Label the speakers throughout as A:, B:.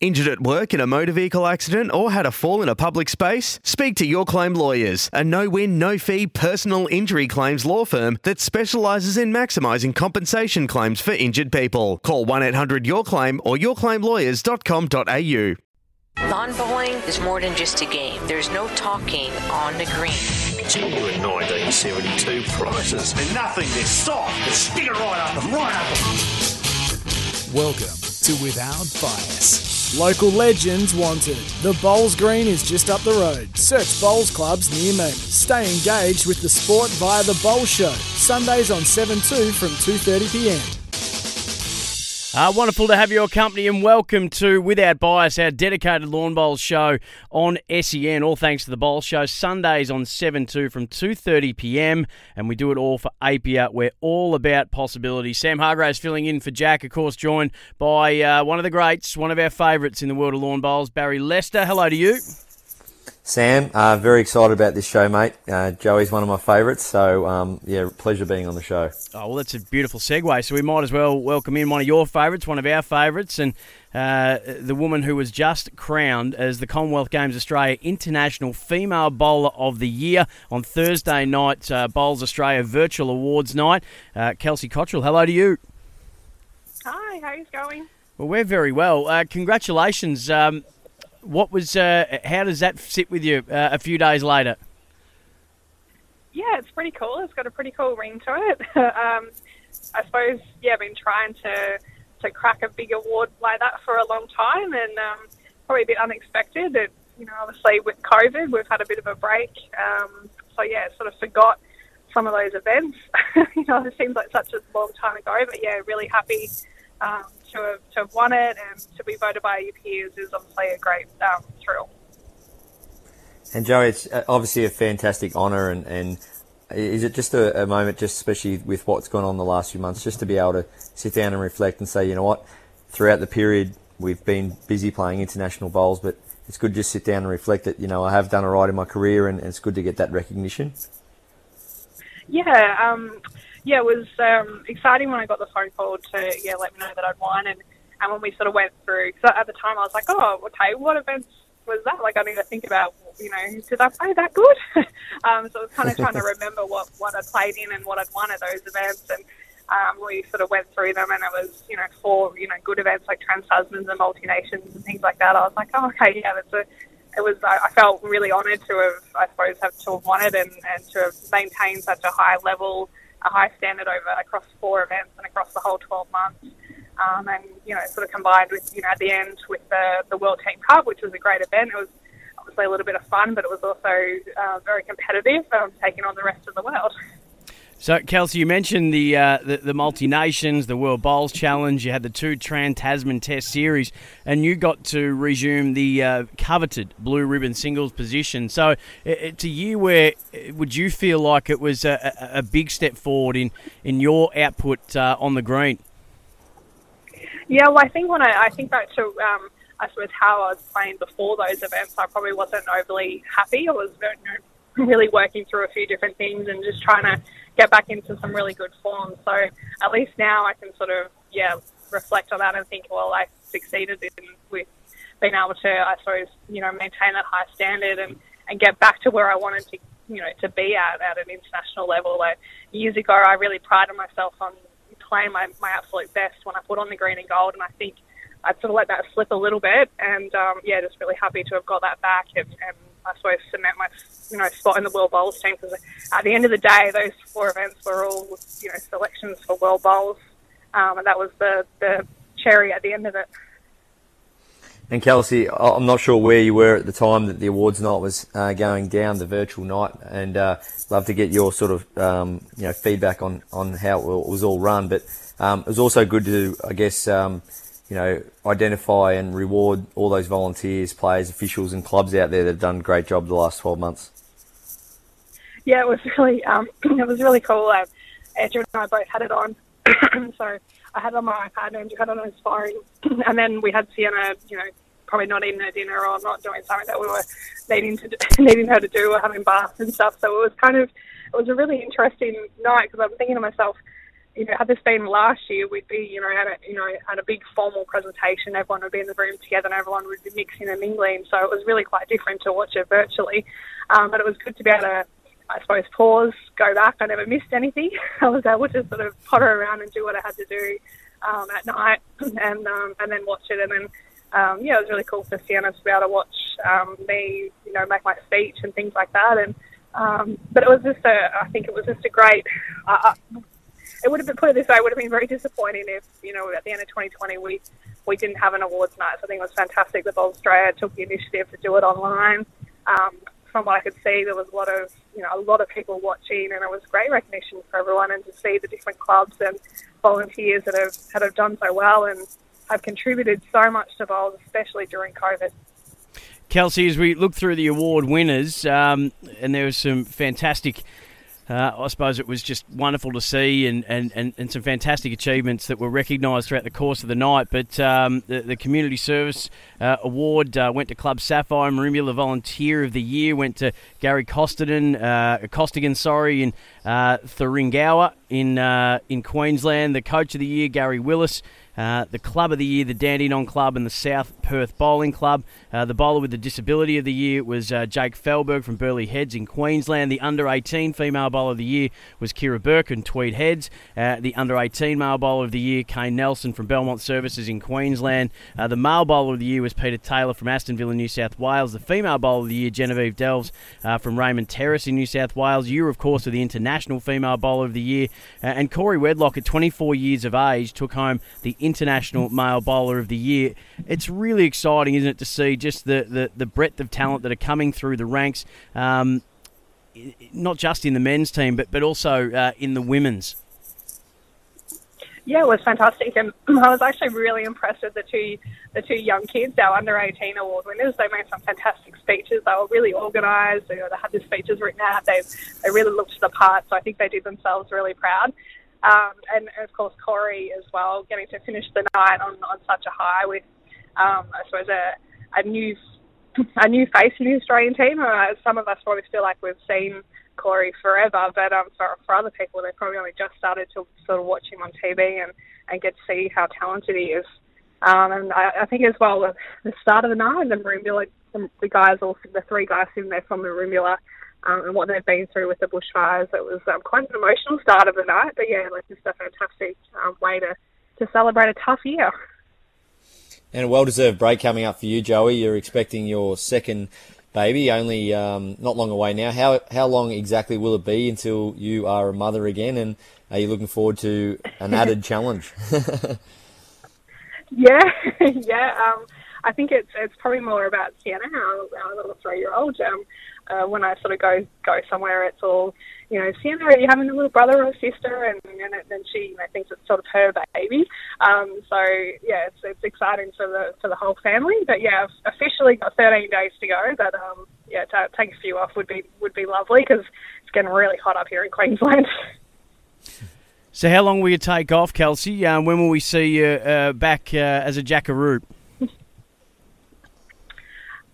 A: Injured at work in a motor vehicle accident or had a fall in a public space? Speak to Your Claim Lawyers, a no win, no fee personal injury claims law firm that specialises in maximising compensation claims for injured people. Call 1 800 Your Claim or yourclaimlawyers.com.au.
B: Lawn bowling is more than just a game. There's no talking on the green.
C: Genuine 1972 prices.
D: There's nothing this soft. Just stick it right up and right up.
E: Welcome to Without Bias. Local legends wanted. The Bowls Green is just up the road. Search Bowls Clubs near me. Stay engaged with the sport via the Bowl Show. Sundays on 7 2 from 2.30pm.
F: Uh, wonderful to have your company and welcome to Without Bias, our dedicated lawn bowls show on SEN. All thanks to the bowl show. Sundays on 7 2 from 2.30pm and we do it all for Apia. We're all about possibilities. Sam Hargraves filling in for Jack, of course, joined by uh, one of the greats, one of our favourites in the world of lawn bowls, Barrie Lester. Hello to you.
G: Sam, uh, very excited about this show, mate. Uh, Joey's one of my favourites, so um, yeah, pleasure being on the show.
F: Oh, well, that's a beautiful segue. So we might as well welcome in one of your favourites, one of our favourites, and uh, the woman who was just crowned as the Commonwealth Games Australia International Female Bowler of the Year on Thursday night, uh, Bowls Australia Virtual Awards Night. Uh, Kelsey Cottrell, hello to you.
H: Hi, how's it going?
F: Well, we're very well. Uh, congratulations. Um, what was? Uh, how does that sit with you uh, a few days later?
H: Yeah, it's pretty cool. It's got a pretty cool ring to it. um, I suppose, yeah, I've been trying to to crack a big award like that for a long time, and um, probably a bit unexpected. You know, obviously with COVID, we've had a bit of a break. Um, so yeah, sort of forgot some of those events. you know, it seems like such a long time ago, but yeah, really happy um, to have, to have won it and to be voted by your peers is obviously a great um, thrill.
G: And Joey, it's uh, obviously a fantastic honour, and, and is it just a, a, moment, just especially with what's gone on the last few months, just to be able to sit down and reflect and say, you know what, throughout the period we've been busy playing international bowls, but it's good to just sit down and reflect that, you know, I have done all right in my career, and, and it's good to get that recognition.
H: Yeah, um, yeah, it was um, exciting when I got the phone call to yeah let me know that I'd won, and and when we sort of went through, because at the time I was like, oh, okay, what events was that? Like I need to think about, you know, did I play that good? um, so I was kind of trying to remember what what I played in and what I'd won at those events, and um, we sort of went through them, and it was you know four you know good events like Trans Tasmans and Multi Nations and things like that. I was like, oh, okay, yeah, that's a it was I felt really honoured to have I suppose have to have won it and, and to have maintained such a high level a high standard over across four events and across the whole 12 months. Um, and, you know, sort of combined with, you know, at the end with the, the World Team Cup, which was a great event. It was obviously a little bit of fun, but it was also uh, very competitive, um, taking on the rest of the world.
F: So, Kelsey, you mentioned the, uh, the, the multi nations, the World Bowls Challenge. You had the two Trans Tasman Test Series, and you got to resume the uh, coveted blue ribbon singles position. So, it's a year where uh, would you feel like it was a, a, big step forward in in your output uh, on the green?
H: Yeah, well, I think when I, I think back to um, I suppose how I was playing before those events, I probably wasn't overly happy. I was very, really working through a few different things and just trying to get back into some really good form. So at least now I can sort of yeah reflect on that and think, well, I succeeded in with being able to, I suppose, you know, maintain that high standard and, and get back to where I wanted to, you know, to be at at an international level. Like years ago, I really prided myself on playing my, my absolute best when I put on the green and gold, and I think I'd sort of let that slip a little bit. And um, yeah, just really happy to have got that back and, and I suppose cement my you know spot in the World Bowls team because at the end of the day, those four events were all you know selections for World Bowls, um, and that was the the cherry at the end of it.
G: And Kelsey, I'm not sure where you were at the time that the awards night was uh, going down, the virtual night, and uh, love to get your sort of um, you know feedback on, on how it was all run. But um, it was also good to, I guess, um, you know, identify and reward all those volunteers, players, officials, and clubs out there that have done a great job the last 12 months.
H: Yeah, it was really, um, it was really cool. Uh, Andrew and I both had it on, so I had it on my iPad, and Andrew had it on his phone, and then we had Sienna, you know, probably not eating her dinner or not doing something that we were needing to do, needing her to do or having baths and stuff. So it was kind of, it was a really interesting night because I'm thinking to myself, you know, had this been last year, we'd be, you know, at a, you know, at a big formal presentation. Everyone would be in the room together, and everyone would be mixing and mingling. So it was really quite different to watch it virtually. Um, but it was good to be able to, I suppose, pause, go back. I never missed anything. I was able to sort of potter around and do what I had to do um, at night, and um, and then watch it, and then. Um, yeah, it was really cool for Sienna to be able to watch um, me, you know, make my speech and things like that. And um, but it was just a, I think it was just a great. Uh, it would have been put it this way. It would have been very disappointing if you know at the end of 2020 we we didn't have an awards night. So I think it was fantastic that Bowl Australia took the initiative to do it online. Um, from what I could see, there was a lot of you know a lot of people watching, and it was great recognition for everyone, and to see the different clubs and volunteers that have that have done so well and have contributed so much to bowls, especially during COVID.
F: Kelsey, as we look through the award winners, um, and there was some fantastic. Uh, I suppose it was just wonderful to see and, and, and, and some fantastic achievements that were recognised throughout the course of the night. But um, the, the, Community Service uh, Award uh, went to Club Sapphire. Merimbula Volunteer of the Year went to Gary Costigan, uh, Costigan sorry, in uh, Thuringowa in, uh, in Queensland. The Coach of the Year, Gary Willis. Uh, the Club of the Year, the Dandenong Club, and the South Perth Bowling Club. Uh, the bowler with the Disability of the Year was uh, Jake Fehlberg from Burleigh Heads in Queensland. The Under 18 Female Bowler of the Year was Kira Burke in Tweed Heads. Uh, the Under 18 Male Bowler of the Year, Kane Nelson from Belmont Services in Queensland. Uh, the Male Bowler of the Year was Peter Taylor from Alstonville in New South Wales. The Female Bowler of the Year, Genevieve Delves from Raymond Terrace in New South Wales. You, of course, are the International Female Bowler of the Year. and Corey Wedlock, at 24 years of age, took home the International Male Bowler of the Year. It's really exciting, isn't it, to see just the, the, the breadth of talent that are coming through the ranks, um, not just in the men's team, but, but also uh, in the women's.
H: Yeah, it was fantastic, and I was actually really impressed with the two the two young kids, our under eighteen award winners. They made some fantastic speeches. They were really organised. They had their speeches written out. They they really looked the part. So I think they did themselves really proud. Um, and, of course Corey as well, getting to finish the night on, on such a high with, um, I suppose a, a new a new face in the Australian team. Uh, some of us probably feel like we've seen Corey forever, but um, for for other people, they probably only just started to sort of watch him on TV and and get to see how talented he is. Um, and I, I think as well, the start of the night, the Merimbula, the, guys, all the three guys sitting there from Merimbula, um, and what they've been through with the bushfires. It was um, quite an emotional start of the night, but yeah, like just a fantastic um, way to, to celebrate a tough year.
G: And a well-deserved break coming up for you, Joey. You're expecting your second baby, only um, not long away now. How how long exactly will it be until you are a mother again? And are you looking forward to an added challenge?
H: yeah, yeah. Um, I think it's it's probably more about Sienna, our, our little three-year-old. Um, uh, when I sort of go go somewhere, it's all you know, Sienna, are you having a little brother or sister? And and then she you know, thinks it's sort of her baby. Um, so yeah, it's it's exciting for the for the whole family. But yeah, I've officially got 13 days to go. But um, yeah, to take a few off would be would be lovely because it's getting really hot up here in Queensland.
F: So how long will you take off, Kelsey? Uh, when will we see you uh, back uh, as a jackaroo?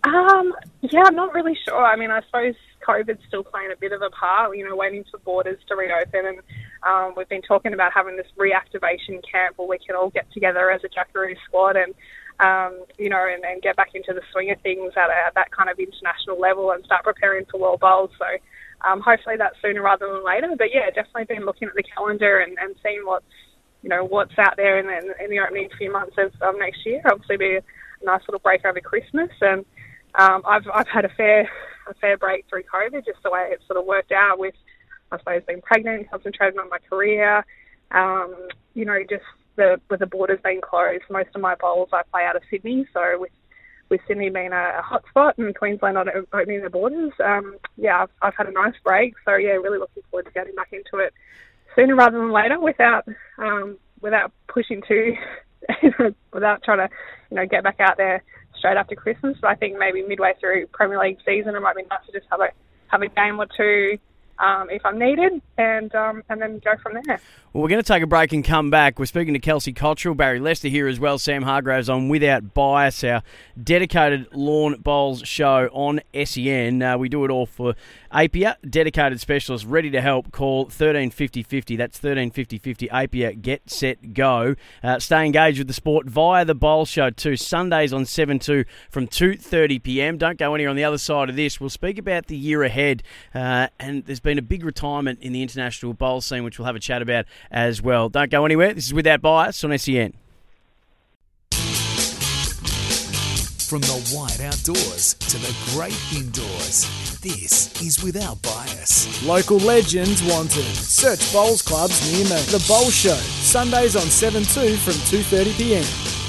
H: Um, yeah, I'm not really sure. I mean, I suppose COVID's still playing a bit of a part, you know, waiting for borders to reopen. And um, we've been talking about having this reactivation camp where we can all get together as a Jackaroo squad and, um, you know, and, and get back into the swing of things at, at that kind of international level and start preparing for World Bowls. So um, hopefully that's sooner rather than later. But yeah, definitely been looking at the calendar and, and seeing what's, you know, what's out there in, in, in the opening few months of um, next year. Obviously be a nice little break over Christmas and um, I've I've had a fair a fair break through COVID, just the way it sort of worked out with, I suppose, being pregnant, concentrating on my career. Um, you know, just the with the borders being closed, most of my bowls I play out of Sydney, so with with Sydney being a, a hotspot and Queensland not opening their borders, um, yeah, I've, I've had a nice break. So yeah, really looking forward to getting back into it sooner rather than later, without um, without pushing too, without trying to you know get back out there straight after Christmas. But I think maybe midway through Premier League season, it might be nice to just have a have a game or two um, if I'm needed, and um, and then go from there.
F: Well, we're going to take a break and come back. We're speaking to Kelsey Cottrell, Barrie Lester here as well, Sam Hargraves on Without Bias, our dedicated lawn bowls show on SEN. Uh, we do it all for Apia, dedicated specialist, ready to help. Call 135050. That's 135050. Apia, get set, go. Uh, stay engaged with the sport via the bowl show too. Sundays on 7 2 from 2.30 p.m. Don't go anywhere on the other side of this. We'll speak about the year ahead, uh, and there's been a big retirement in the international bowl scene, which we'll have a chat about as well. Don't go anywhere. This is Without Bias on SEN.
I: From the wide outdoors to the great indoors, this is Without Bias.
E: Local legends wanted. Search bowls clubs near me. The Bowl Show, Sundays on 7 2 from 2.30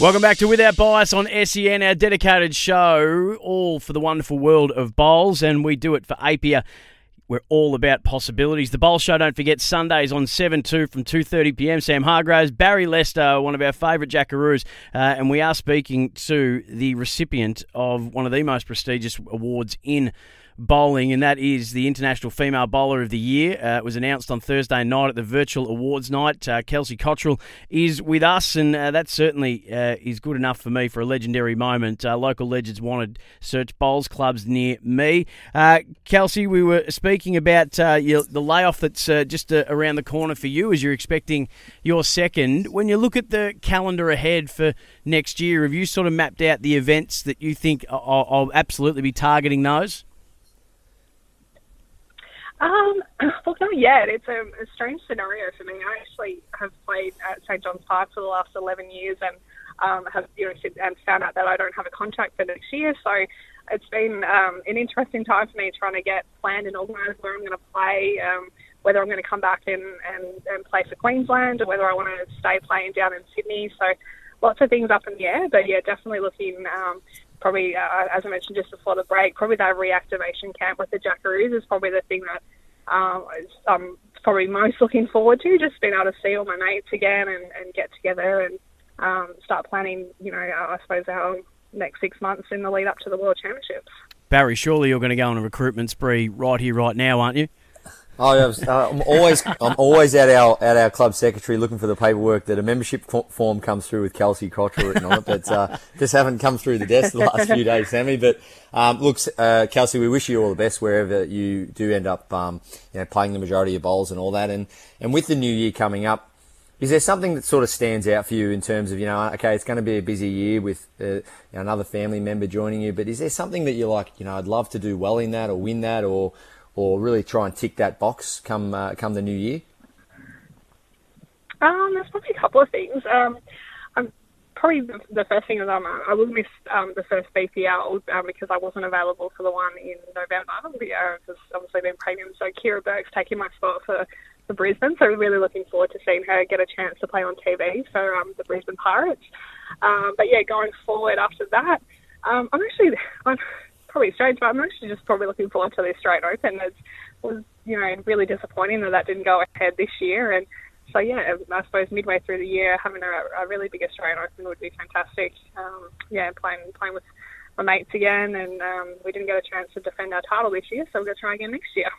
F: Welcome back to Without Bias on SEN, our dedicated show, all for the wonderful world of bowls, and we do it for Apia. We're all about possibilities. The Bowl Show, don't forget, Sundays on 7 2 from 2.30 p.m. Sam Hargraves, Barrie Lester, one of our favourite jackaroos, uh, and we are speaking to the recipient of one of the most prestigious awards in bowling, and that is the International Female Bowler of the Year. Uh, it was announced on Thursday night at the virtual awards night. Uh, Kelsey Cottrell is with us, and uh, that certainly uh, is good enough for me for a legendary moment. Uh, local legends wanted search bowls clubs near me. Uh, Kelsey, we were speaking about your, the layoff that's just around the corner for you as you're expecting your second. When you look at the calendar ahead for next year, have you sort of mapped out the events that you think I'll, I'll absolutely be targeting those?
H: Um, well, not yet. It's a, a strange scenario for me. I actually have played at St John's Park for the last 11 years and um, have you know and found out that I don't have a contract for next year. So it's been um, an interesting time for me trying to get planned and organised where I'm going to play, um, whether I'm going to come back in and, and play for Queensland or whether I want to stay playing down in Sydney. So lots of things up in the air, but yeah, definitely looking. Um, probably, uh, as I mentioned just before the break, probably that reactivation camp with the Jackaroos is probably the thing that um, I'm probably most looking forward to. Just being able to see all my mates again and, and get together and um, start planning, you know, I suppose our next six months in the lead up to the World Championships.
F: Barry, surely you're going to go on a recruitment spree right here, right now, aren't you?
G: Oh, yeah, I'm always I'm always at our at our club secretary looking for the paperwork that a membership form comes through with Kelsey Cottrell written on it, but uh, just haven't come through the desk the last few days, Sammy. But um, look, uh, Kelsey, we wish you all the best wherever you do end up, um, you know, playing the majority of bowls and all that. And and with the new year coming up, is there something that sort of stands out for you in terms of you know, okay, it's going to be a busy year with uh, another family member joining you, but is there something that you're like, you know, I'd love to do well in that or win that or or really try and tick that box come uh, come the new year?
H: Um, there's probably a couple of things. Um, I'm probably the, the first thing is um, I will miss um, the first BPL um, because I wasn't available for the one in November because obviously been pregnant. So Kira Burke's taking my spot for for Brisbane. So really looking forward to seeing her get a chance to play on TV for um, the Brisbane Pirates. Um, but yeah, going forward after that, um, I'm actually I'm probably strange, but I'm actually just probably looking forward to the Australian Open. It was, you know, really disappointing that that didn't go ahead this year. And so, yeah, I suppose midway through the year, having a, a really big Australian Open would be fantastic. Um, yeah, playing playing with my mates again, and um, we didn't get a chance to defend our title this year, so we're going to try again next year.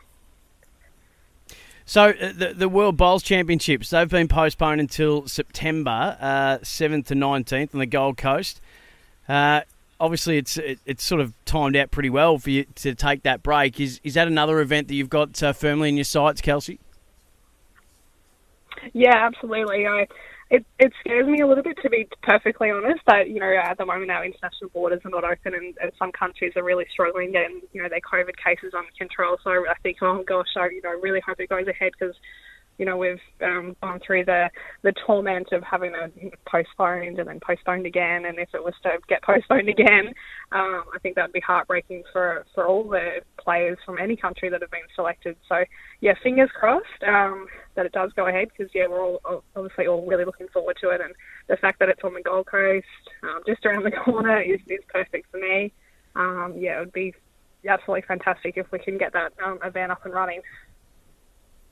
F: So uh, the the World Bowls Championships they've been postponed until September uh, seventh to nineteenth on the Gold Coast. Uh, obviously it's it, it's sort of timed out pretty well for you to take that break. Is is that another event that you've got uh, firmly in your sights, Kelsey?
H: Yeah, absolutely. I, it it scares me a little bit to be perfectly honest. That you know at the moment our international borders are not open, and, and some countries are really struggling getting you know their COVID cases under control. So I think, oh gosh, I you know really hope it goes ahead because you know, we've um, gone through the, the torment of having a postponed and then postponed again. And if it was to get postponed again, um, I think that would be heartbreaking for, for all the players from any country that have been selected. So, yeah, fingers crossed um, that it does go ahead because, yeah, we're all obviously all really looking forward to it. And the fact that it's on the Gold Coast, um, just around the corner, is, is perfect for me. Um, yeah, it would be absolutely fantastic if we can get that um, event up and running.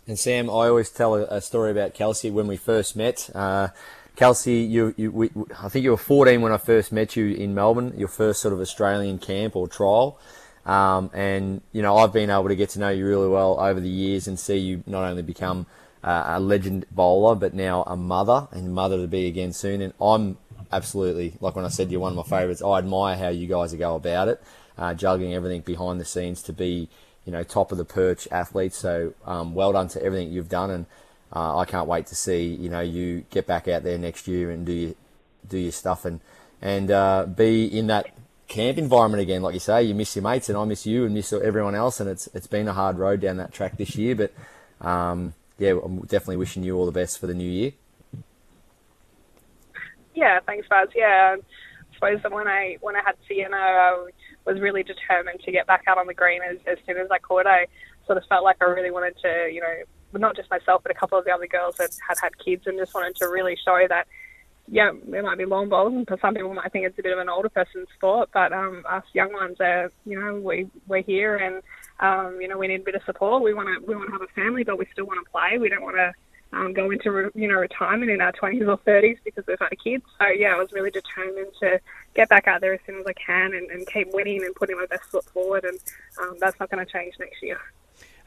G: And Sam, I always tell a, story about Kelsey when we first met. Uh, Kelsey, you, you we, I think you were 14 when I first met you in Melbourne, your first sort of Australian camp or trial. Um, and, you know, I've been able to get to know you really well over the years and see you not only become uh, a legend bowler, but now a mother and mother to be again soon. And I'm absolutely, like when I said you're one of my favourites, I admire how you guys go about it, uh, juggling everything behind the scenes to be you know, top of the perch athletes. So um, well done to everything you've done, and uh, I can't wait to see you know you get back out there next year and do your do your stuff and and uh, be in that camp environment again. Like you say, you miss your mates, and I miss you and miss everyone else. And it's it's been a hard road down that track this year, but um, yeah, I'm definitely wishing you all the best for the new year.
H: Yeah, thanks, Buzz. Yeah, suppose that when I when I had Sienna. I was really determined to get back out on the green as, as soon as I could. I sort of felt like I really wanted to, you know, not just myself, but a couple of the other girls that had had kids and just wanted to really show that, yeah, it might be lawn bowls, and for some people might think it's a bit of an older person's sport, but um, us young ones are, you know, we, we're here and, um, you know, we need a bit of support. We want to we want to have a family, but we still want to play. We don't want to um, go into you know retirement in our 20s or 30s because we've had kids. So yeah, I was really determined to get back out there as soon as I can and, and keep winning and putting my best foot forward, and um, that's not going to change next year.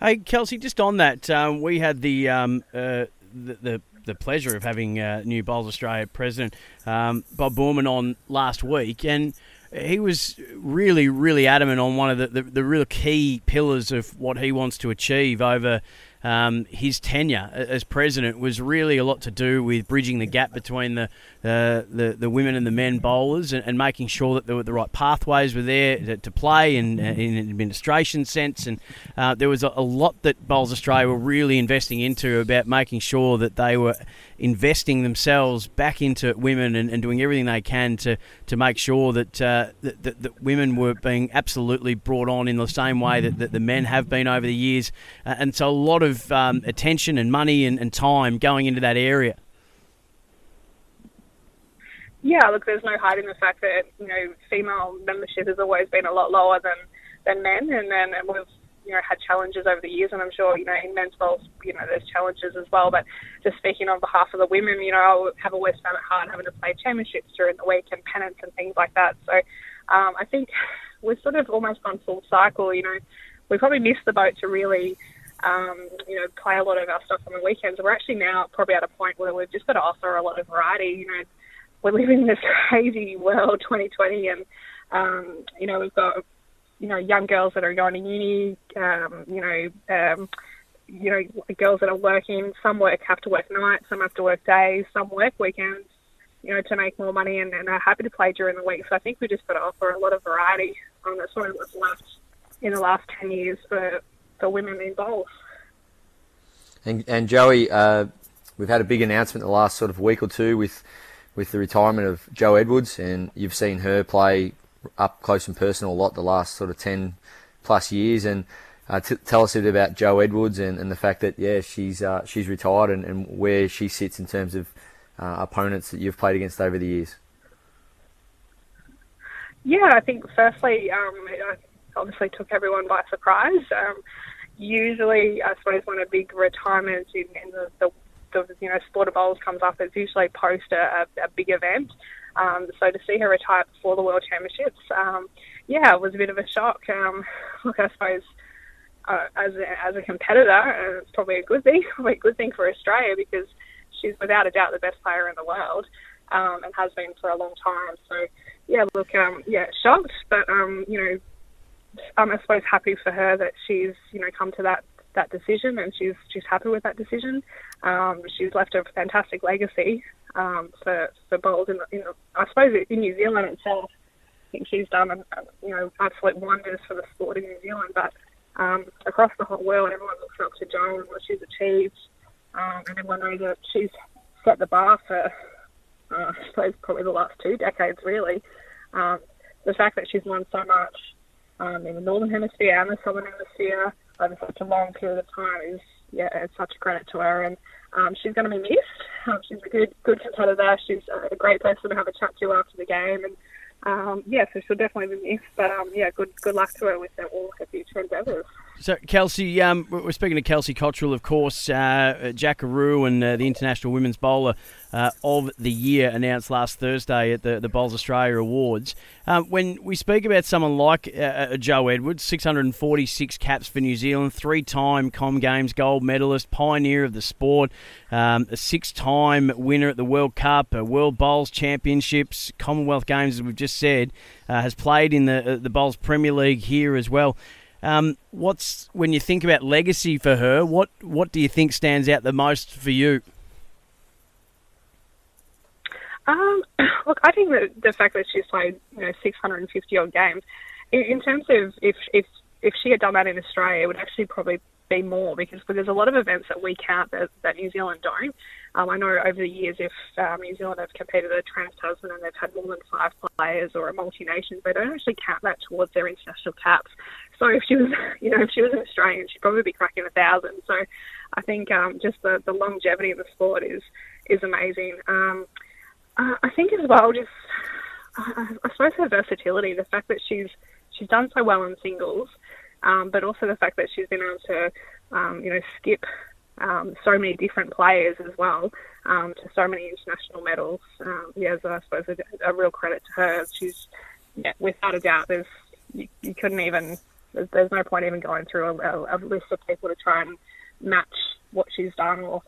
F: Hey Kelsey, just on that, um, we had the, um, uh, the, the the pleasure of having uh, New Bowls Australia president um, Bob Boorman on last week, and he was really, really adamant on one of the, the, the real key pillars of what he wants to achieve over um, his tenure as president was really a lot to do with bridging the gap between the uh, the, the women and the men bowlers and, and, making sure that the, the right pathways were there to, to play in, uh, in an administration sense. And uh, there was a, a, lot that Bowls Australia were really investing into about making sure that they were investing themselves back into women and, and doing everything they can to, to make sure that, uh, that, that, that, women were being absolutely brought on in the same way that, that the men have been over the years. Uh, and so a lot of um, attention and money and, and time going into that area.
H: Yeah, look, there's no hiding the fact that you know female membership has always been a lot lower than than men, and then and we've you know had challenges over the years, and I'm sure you know in men's bowls you know there's challenges as well. But just speaking on behalf of the women, you know I have always found it hard having to play championships during the week and pennants and things like that. So um, I think we've sort of almost gone full cycle. You know, we probably missed the boat to really um, you know, play a lot of our stuff on the weekends. We're actually now probably at a point where we've just got to offer a lot of variety. You know, we're living in this crazy world, 2020, and um, you know we've got you know young girls that are going to uni, um, you know. Um, you know, girls that are working, some work have to work nights, some have to work days, some work weekends, you know, to make more money and, and are happy to play during the week. So I think we just got to offer a lot of variety. Um, that's sort of what's left in the last 10 years for, for women in bowls.
G: And, and Joey, uh, we've had a big announcement the last sort of week or two with with the retirement of Jo Edwards, and you've seen her play up close and personal a lot the last sort of 10 plus years. And uh, t- tell us a bit about Jo Edwards and, and the fact that, yeah, she's, uh, she's retired and, and where she sits in terms of uh, opponents that you've played against over the years.
H: Yeah, I think firstly, um, it obviously took everyone by surprise. Um, usually, I suppose, when a big retirement in, in the, the the you know Sport of Bowls comes up, it's usually post a, a big event. Um, so to see her retire before the World Championships, um, yeah, it was a bit of a shock. Um, look, I suppose uh, as a, as a competitor, uh, it's probably a good thing, probably a good thing for Australia because she's without a doubt the best player in the world um, and has been for a long time. So yeah, look, um, yeah, shocked, but um, you know, I'm I suppose happy for her that she's you know come to that that decision, and she's she's happy with that decision. Um, she's left a fantastic legacy um, for for bowls in, in I suppose in New Zealand itself. I think she's done you know absolute wonders for the sport in New Zealand, but um, across the whole world, everyone looks up to Jo and what she's achieved, um, and everyone knows that she's set the bar for uh, I suppose probably the last two decades really. Um, the fact that she's won so much um, in the northern hemisphere and the southern hemisphere over such a long period of time is yeah, it's such a credit to her, and um, she's going to be missed. Um, she's a good good competitor. She's a great person to have a chat to after the game, and um, yeah, so she'll definitely be missed. But um, yeah, good good luck to her with all her future endeavours.
F: So, Kelsey, um, we're speaking to Kelsey Cottrell, of course. Uh, Jackaroo and uh, the International Women's Bowler uh, of the Year announced last Thursday at the, the Bowls Australia Awards. Um, when we speak about someone like uh, uh Jo Edwards, 646 caps for New Zealand, three time Com Games gold medalist, pioneer of the sport, um, a six time winner at the World Cup, a World Bowls Championships, Commonwealth Games, as we've just said, uh, has played in the, uh, the Bowls Premier League here as well. Um, what's when you think about legacy for her? What what do you think stands out the most for you?
H: Um, look, I think that the fact that she's played you know 650 odd games, in, in terms of if if if she had done that in Australia, it would actually probably be more because there's a lot of events that we count that, that New Zealand don't. Um, I know over the years, if um, New Zealand have competed at Trans Tasman and they've had more than five players or a multi nation, they don't actually count that towards their international caps. So if she was, you know, if she was an Australian, she'd probably be cracking a thousand. So I think um, just the, the longevity of the sport is is amazing. Um, uh, I think as well, just I, I suppose her versatility, the fact that she's she's done so well in singles, um, but also the fact that she's been able to, um, you know, skip um, so many different players as well um, to so many international medals. Um, yeah, so I suppose a, a, real credit to her. She's, yeah, without a doubt, there's you, you couldn't even there's, there's, no point even going through a, a, list of people to try and match what she's done or.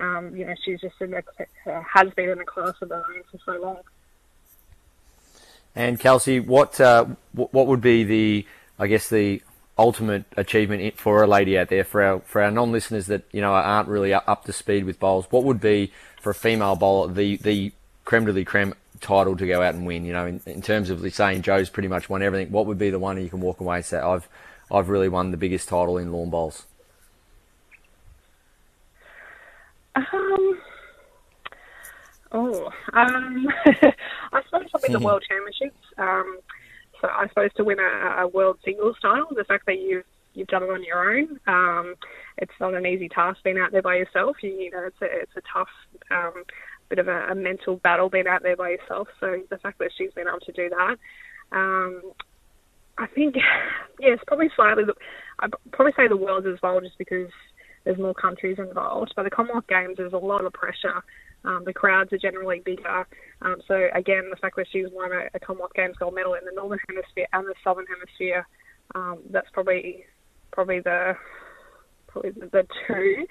H: Um, you know, she's just in uh, has been in the class of her own for so long.
G: And Kelsey, what uh, what would be the, I guess the ultimate achievement for a lady out there for our for our non-listeners that you know aren't really up to speed with bowls what would be for a female bowler the the creme de la creme title to go out and win you know in, in terms of saying jo's pretty much won everything what would be the one you can walk away and say i've i've really won the biggest title in lawn bowls
H: um oh um i suppose probably the world championships um so I suppose to win a, a world singles title, the fact that you've you've done it on your own, um, it's not an easy task being out there by yourself. You, you know, it's a it's a tough um, bit of a, a mental battle being out there by yourself. So the fact that she's been able to do that, um, I think, yes, probably slightly. I'd probably say the world as well, just because there's more countries involved. But the Commonwealth Games, there's a lot of pressure um, the crowds are generally bigger. Um, so again, the fact that she's won a, a, Commonwealth Games gold medal in the Northern Hemisphere and the Southern Hemisphere, um, that's probably probably the probably the, the two.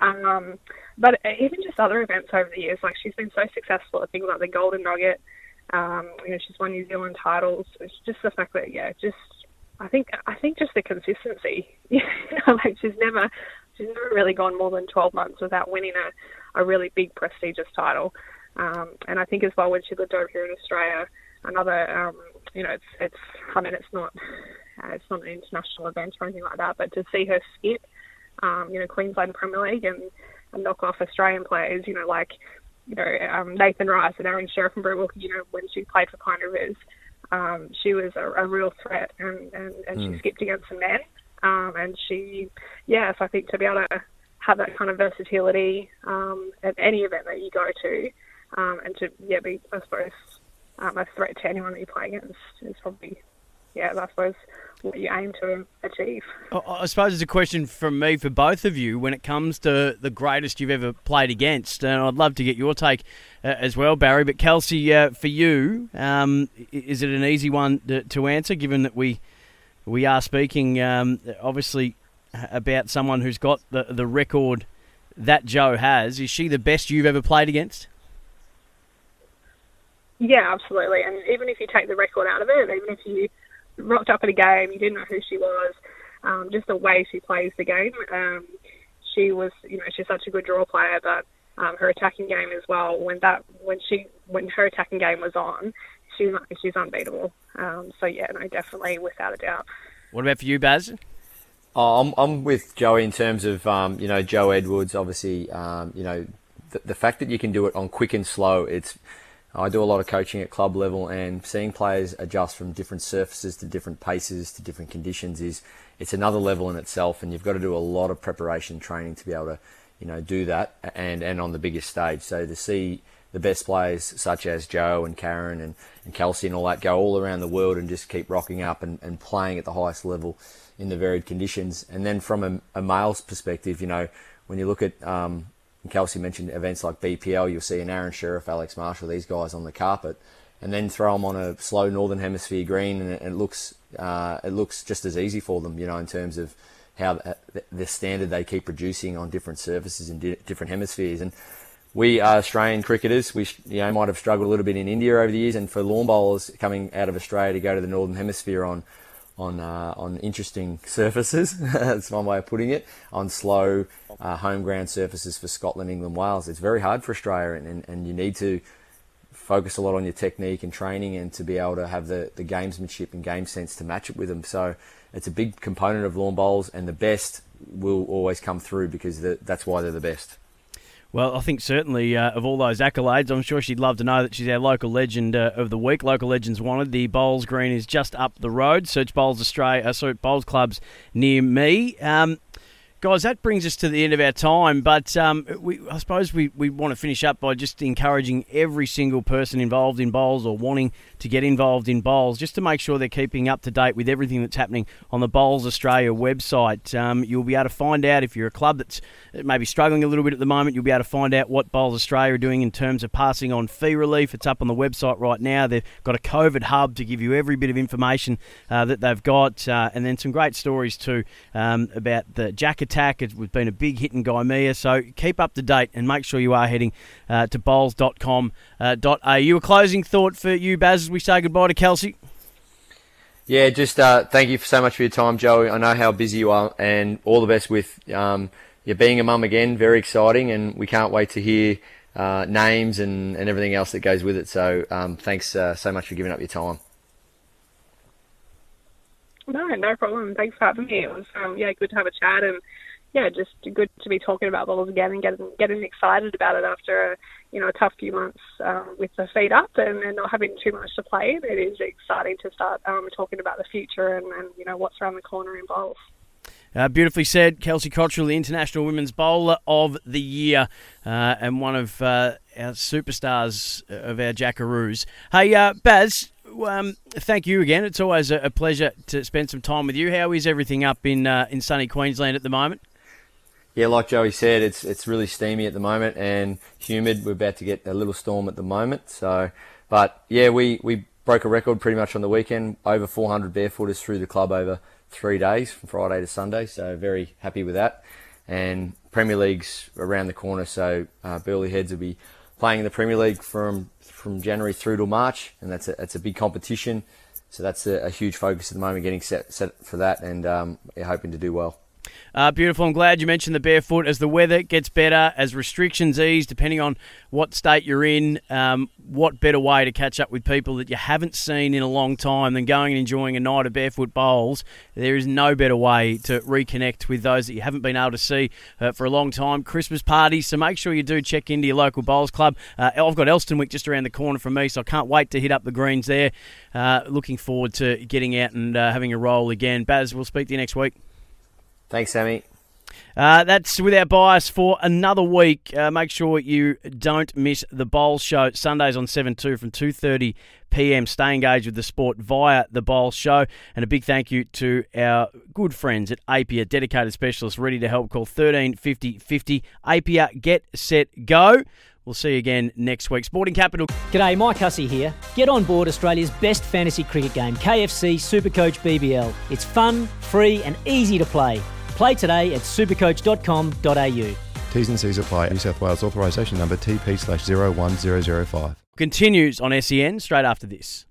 H: Um, but even just other events over the years, like she's been so successful at things like the Golden Nugget. Um, you know, she's won New Zealand titles. It's just the fact that yeah, just I think I think just the consistency. you know, like she's never she's never really gone more than 12 months without winning a a really big prestigious title. Um, and I think as well when she lived over here in Australia, another um, you know it's it's I mean it's not uh, it's not an international event or anything like that, but to see her skip, um, you know Queensland Premier League and, and knock off Australian players, you know like you know um, Nathan Rice and Aaron Sheriffenberg, you know when she played for Pine Rivers, um, she was a, a real threat and and, and mm. she hmm. skipped against some men. Um, and she, yes, I think to be able to have that kind of versatility um, at any event that you go to, um, and to yeah be I suppose um, a threat to anyone that you play against is probably yeah I suppose what you aim to achieve.
F: I suppose it's a question from me for both of you when it comes to the greatest you've ever played against, and I'd love to get your take uh, as well, Barry. But Kelsey, uh, for you, um, is it an easy one to, to, answer given that we we are speaking um, obviously about someone who's got the the record that Jo has. Is she the best you've ever played against?
H: Yeah, absolutely. And even if you take the record out of it, even if you rocked up at a game, you didn't know who she was, um, just the way she plays the game. Um, she was, you know, she's such a good draw player, but um, her attacking game as well. When that, when she, when her attacking game was on, she's she's unbeatable. Um, so yeah, no, definitely, without a doubt.
F: What about for you, Baz?
G: Oh, I'm, I'm with Joey in terms of, um, you know, Jo Edwards, obviously, um, you know, the, the, fact that you can do it on quick and slow, it's, I do a lot of coaching at club level and seeing players adjust from different surfaces to different paces to different conditions is, it's another level in itself and you've got to do a lot of preparation training to be able to, you know, do that and, and on the biggest stage. So to see the best players such as Jo and Karen and, and Kelsey and all that go all around the world and just keep rocking up and, and playing at the highest level in the varied conditions. And then from a, a male's perspective, you know, when you look at, um, Kelsey mentioned events like BPL, you'll see an Aaron Sherriff, Alex Marshall, these guys on the carpet, and then throw them on a slow Northern Hemisphere green, and it, it looks uh, it looks just as easy for them, you know, in terms of how the standard they keep producing on different surfaces in di- different hemispheres. And we are Australian cricketers. We you know might have struggled a little bit in India over the years, and for lawn bowlers coming out of Australia to go to the Northern Hemisphere on on uh, on interesting surfaces. That's one way of putting it. On slow uh, home ground surfaces for Scotland, England, Wales, it's very hard for Australia, and, and, and, you need to focus a lot on your technique and training, and to be able to have the the gamesmanship and game sense to match it with them. So it's a big component of lawn bowls, and the best will always come through because the, that's why they're the best.
F: Well, I think certainly uh, of all those accolades, I'm sure she'd love to know that she's our local legend uh, of the week. Local legends wanted. The Bowls Green is just up the road. Search Bowls Australia, uh, sorry, Bowls clubs near me. Um, Guys, that brings us to the end of our time, but um, we, I suppose we, we want to finish up by just encouraging every single person involved in bowls or wanting to get involved in bowls just to make sure they're keeping up to date with everything that's happening on the Bowls Australia website. Um, you'll be able to find out if you're a club that's maybe struggling a little bit at the moment, you'll be able to find out what Bowls Australia are doing in terms of passing on fee relief. It's up on the website right now. They've got a COVID hub to give you every bit of information uh, that they've got, uh, and then some great stories too um, about the Jack attack. It's been a big hit in Gymea, so keep up to date and make sure you are heading uh, to bowls.com.au. A closing thought for you, Baz, as we say goodbye to Kelsey?
G: Yeah, just uh, thank you so much for your time, Joey. I know how busy you are, and all the best with um, you being a mum again. Very exciting, and we can't wait to hear uh, names and, and everything else that goes with it. So, um, thanks uh, so much for giving up your time.
H: No, no problem. Thanks for having me. It was um, yeah, good to have a chat and yeah, just good to be talking about bowls again and getting getting excited about it after a you know a tough few months um, with the feet up and, and not having too much to play. It is exciting to start um, talking about the future and, and you know what's around the corner in bowls.
F: Uh, beautifully said, Kelsey Cottrell, the International Women's Bowler of the Year, uh, and one of uh, our superstars of our Jackaroos. Hey, uh, Baz, um, thank you again. It's always a, pleasure to spend some time with you. How is everything up in uh, in sunny Queensland at the moment?
G: Yeah, like Joey said, it's it's really steamy at the moment and humid. We're about to get a little storm at the moment. So, but yeah, we, we broke a record pretty much on the weekend. Over 400 barefooters through the club over three days, from Friday to Sunday. So very happy with that. And Premier League's around the corner, so uh, Burleigh Heads will be playing in the Premier League from from January through to March, and that's a that's a big competition. So that's a, a huge focus at the moment, getting set set for that, and um, hoping to do well.
F: Uh, beautiful. I'm glad you mentioned the barefoot. As the weather gets better, as restrictions ease, depending on what state you're in, um, what better way to catch up with people that you haven't seen in a long time than going and enjoying a night of barefoot bowls? There is no better way to reconnect with those that you haven't been able to see uh, for a long time. Christmas parties, so make sure you do check into your local bowls club. Uh, I've got Elsternwick just around the corner from me, so I can't wait to hit up the greens there. Uh, looking forward to getting out and uh, having a roll again. Baz, we'll speak to you next week.
G: Thanks, Sammy.
F: Uh, that's with our bias for another week. Uh, make sure you don't miss the Bowl Show Sundays on seven two from two thirty p.m. Stay engaged with the sport via the Bowl Show, and a big thank you to our good friends at Apia, dedicated specialists ready to help. Call thirteen fifty fifty. Apia, get set go. We'll see you again next week. Sporting Capital.
J: G'day, Mike Hussey here. Get on board Australia's best fantasy cricket game, KFC Supercoach BBL. It's fun, free, and easy to play. Play today at supercoach.com.au.
K: T's and C's apply. New South Wales authorisation number TP slash 01005.
F: Continues on SEN straight after this.